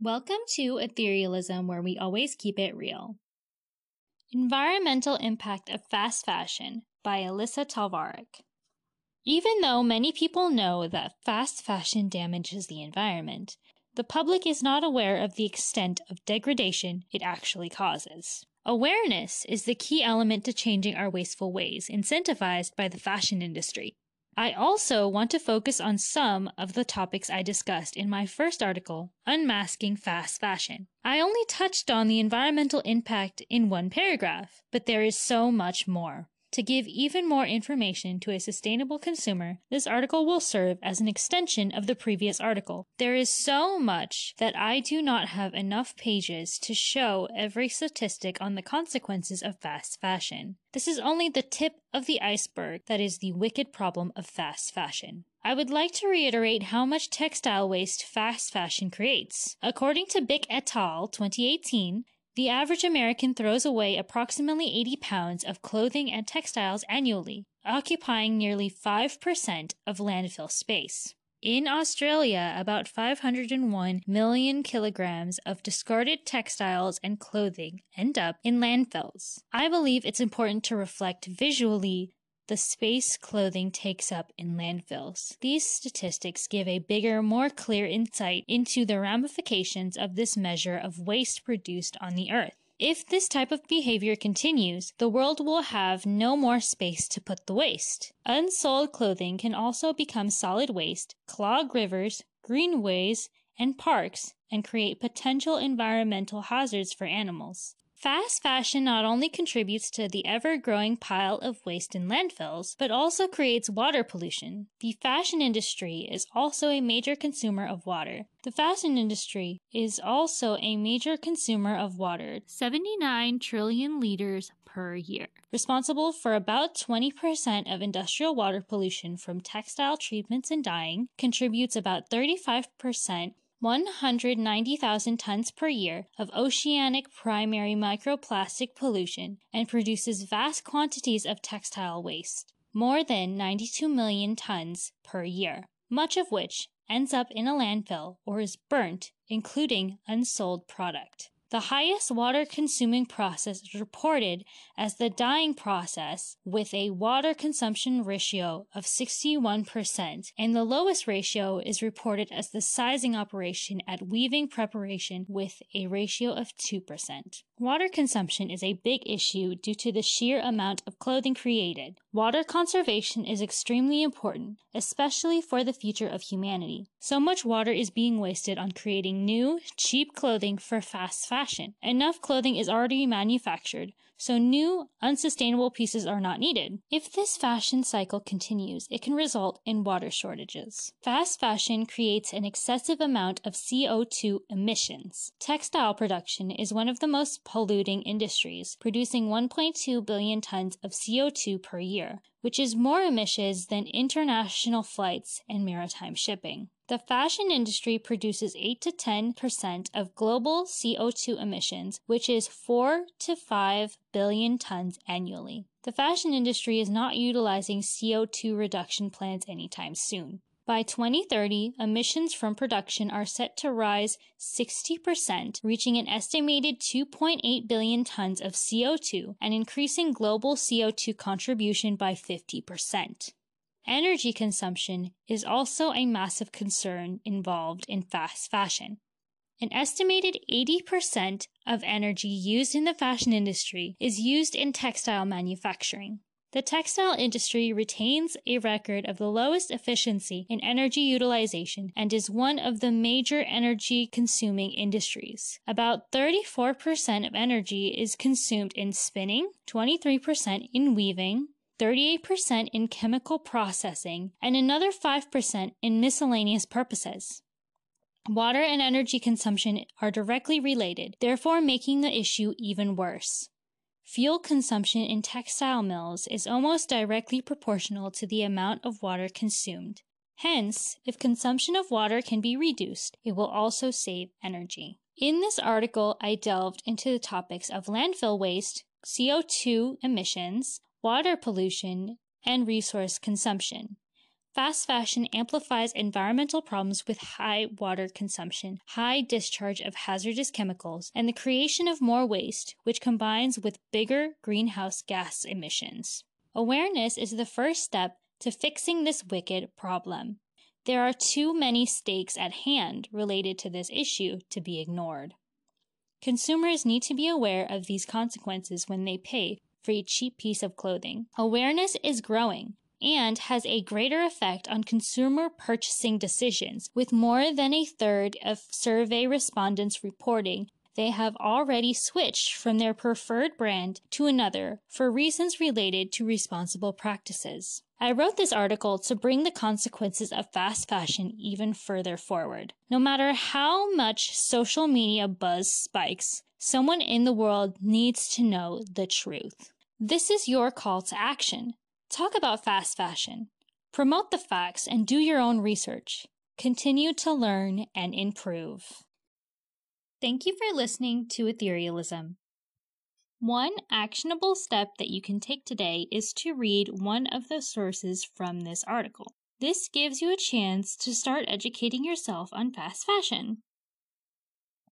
Welcome to Etherealism, where we always keep it real. Environmental Impact of Fast Fashion by Alyssa Talvarek. Even though many people know that fast fashion damages the environment, the public is not aware of the extent of degradation it actually causes. Awareness is the key element to changing our wasteful ways, incentivized by the fashion industry. I also want to focus on some of the topics I discussed in my first article, Unmasking Fast Fashion. I only touched on the environmental impact in one paragraph, but there is so much more. To give even more information to a sustainable consumer, this article will serve as an extension of the previous article. There is so much that I do not have enough pages to show every statistic on the consequences of fast fashion. This is only the tip of the iceberg that is the wicked problem of fast fashion. I would like to reiterate how much textile waste fast fashion creates. According to Bick et al. 2018, the average American throws away approximately 80 pounds of clothing and textiles annually, occupying nearly 5% of landfill space. In Australia, about 501 million kilograms of discarded textiles and clothing end up in landfills. I believe it's important to reflect visually the space clothing takes up in landfills. These statistics give a bigger, more clear insight into the ramifications of this measure of waste produced on the earth. If this type of behavior continues, the world will have no more space to put the waste. Unsold clothing can also become solid waste, clog rivers, greenways, and parks, and create potential environmental hazards for animals. Fast fashion not only contributes to the ever growing pile of waste in landfills, but also creates water pollution. The fashion industry is also a major consumer of water. The fashion industry is also a major consumer of water, 79 trillion liters per year, responsible for about 20% of industrial water pollution from textile treatments and dyeing, contributes about 35% 190,000 tons per year of oceanic primary microplastic pollution and produces vast quantities of textile waste, more than 92 million tons per year, much of which ends up in a landfill or is burnt, including unsold product. The highest water consuming process is reported as the dyeing process with a water consumption ratio of 61%, and the lowest ratio is reported as the sizing operation at weaving preparation with a ratio of 2%. Water consumption is a big issue due to the sheer amount of clothing created. Water conservation is extremely important, especially for the future of humanity. So much water is being wasted on creating new, cheap clothing for fast fashion. Enough clothing is already manufactured, so new, unsustainable pieces are not needed. If this fashion cycle continues, it can result in water shortages. Fast fashion creates an excessive amount of CO2 emissions. Textile production is one of the most polluting industries, producing 1.2 billion tons of CO2 per year, which is more emissions than international flights and maritime shipping. The fashion industry produces 8 to 10% of global CO2 emissions, which is 4 to 5 billion tons annually. The fashion industry is not utilizing CO2 reduction plans anytime soon. By 2030, emissions from production are set to rise 60%, reaching an estimated 2.8 billion tons of CO2 and increasing global CO2 contribution by 50%. Energy consumption is also a massive concern involved in fast fashion. An estimated 80% of energy used in the fashion industry is used in textile manufacturing. The textile industry retains a record of the lowest efficiency in energy utilization and is one of the major energy consuming industries. About 34% of energy is consumed in spinning, 23% in weaving, 38% in chemical processing, and another 5% in miscellaneous purposes. Water and energy consumption are directly related, therefore making the issue even worse. Fuel consumption in textile mills is almost directly proportional to the amount of water consumed. Hence, if consumption of water can be reduced, it will also save energy. In this article, I delved into the topics of landfill waste, CO2 emissions, water pollution, and resource consumption. Fast fashion amplifies environmental problems with high water consumption, high discharge of hazardous chemicals, and the creation of more waste, which combines with bigger greenhouse gas emissions. Awareness is the first step to fixing this wicked problem. There are too many stakes at hand related to this issue to be ignored. Consumers need to be aware of these consequences when they pay for a cheap piece of clothing. Awareness is growing, and has a greater effect on consumer purchasing decisions, with more than a third of survey respondents reporting they have already switched from their preferred brand to another for reasons related to responsible practices. I wrote this article to bring the consequences of fast fashion even further forward. No matter how much social media buzz spikes, someone in the world needs to know the truth. This is your call to action. Talk about fast fashion. Promote the facts and do your own research. Continue to learn and improve. Thank you for listening to Etherealism. One actionable step that you can take today is to read one of the sources from this article. This gives you a chance to start educating yourself on fast fashion.